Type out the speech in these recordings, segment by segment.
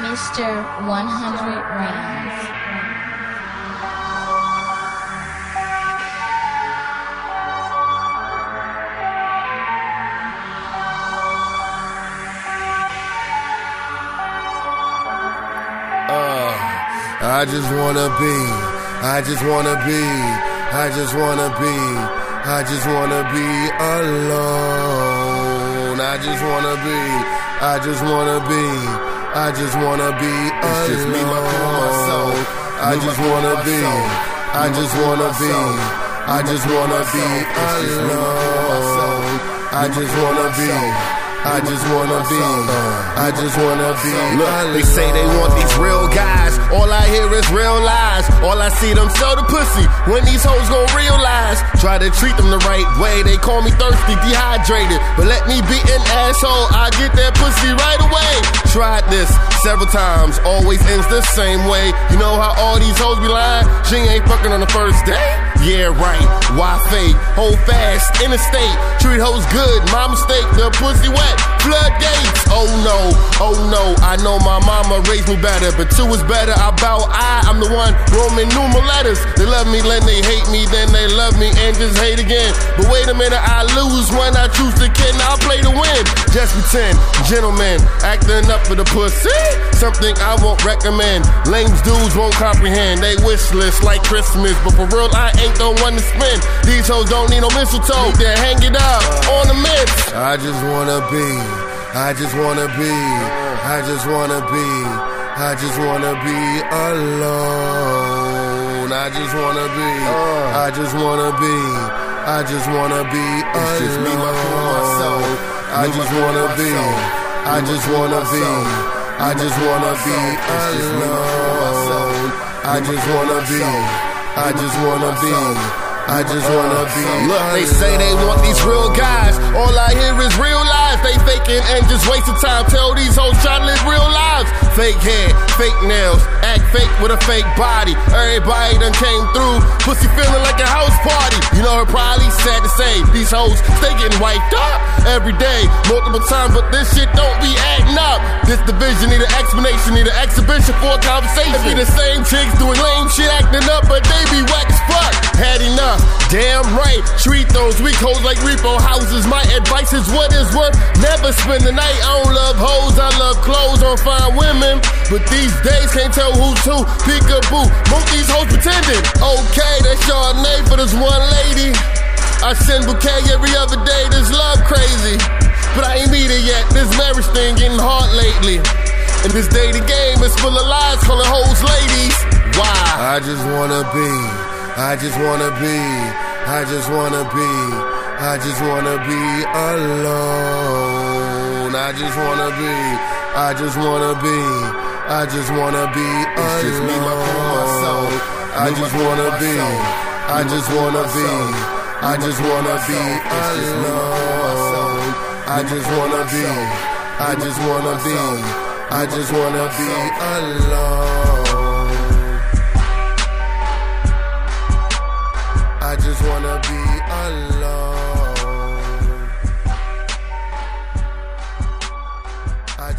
Mr. 100 Rounds. Uh, I just wanna be, I just wanna be, I just wanna be, I just wanna be alone. I just wanna be, I just wanna be, I just wanna be alone. It's just me, my crew, my soul. I just wanna be, I just wanna be, I just wanna be alone. I just wanna be. I just wanna be, I just wanna be. Look, they say they want these real guys. All I hear is real lies. All I see them sell the pussy. When these hoes gon' realize, try to treat them the right way. They call me thirsty, dehydrated. But let me be an asshole. I get that pussy right away. Tried this several times, always ends the same way. You know how all these hoes be lying? She ain't fucking on the first day. Yeah, right. Why fake? Hold fast, interstate. Treat hoes good, my mistake. The pussy wet, floodgates. Oh no, oh no. I know my mama raised me better, but two is better. I bow I, I'm the one. Roman numeral letters. They love me, then they hate me, then they love me and just hate again. But wait a minute, I lose when I choose to kid. I'll play to win. Just pretend, gentlemen, acting up for the pussy. Something I won't recommend. Lames dudes won't comprehend. They wish list like Christmas, but for real, I ain't the one to spend. These hoes don't need no mistletoe. They hang it up on the mist. I just wanna be, I just wanna be, I just wanna be, I just wanna be alone. I just wanna be, I just wanna be, I just wanna be alone. It's just me, my soul. I just wanna be, I just wanna be, I just wanna be alone. I just wanna be, I just wanna be. I just wanna be. Look, they say they want these real guys. All I hear is real lies. They faking and just wasting time. Tell these hoes try to live real lives. Fake hair, fake nails, act fake with a fake body. Everybody done came through. Pussy feeling like a house party. You know, her probably sad to say. These hoes, they getting wiped up every day, multiple times, but this shit don't be adding up. This division need an explanation, need an exhibition for a conversation. It be the same chicks doing lame shit, acting up, but they be whack as fuck. Had enough, damn right. Treat those weak hoes like repo houses. My advice is what is worth. Never spend the night. I don't love hoes, I love clothes on fine women. But these days can't tell who's who. Peekaboo, most these hoes pretending. Okay, that's name for this one lady. I send bouquet every other day, this love crazy. But I ain't meet it yet, this marriage thing getting hard lately. And this dating game is full of lies, calling hoes ladies. Why? I just wanna be, I just wanna be, I just wanna be, I just wanna be alone. I just wanna be, I just wanna be, I just wanna be alone. It's just me, my crew, my soul. I just wanna be, I just wanna be, I just wanna be alone. I just wanna be, I just wanna be, I just wanna be alone.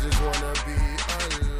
just wanna be alive.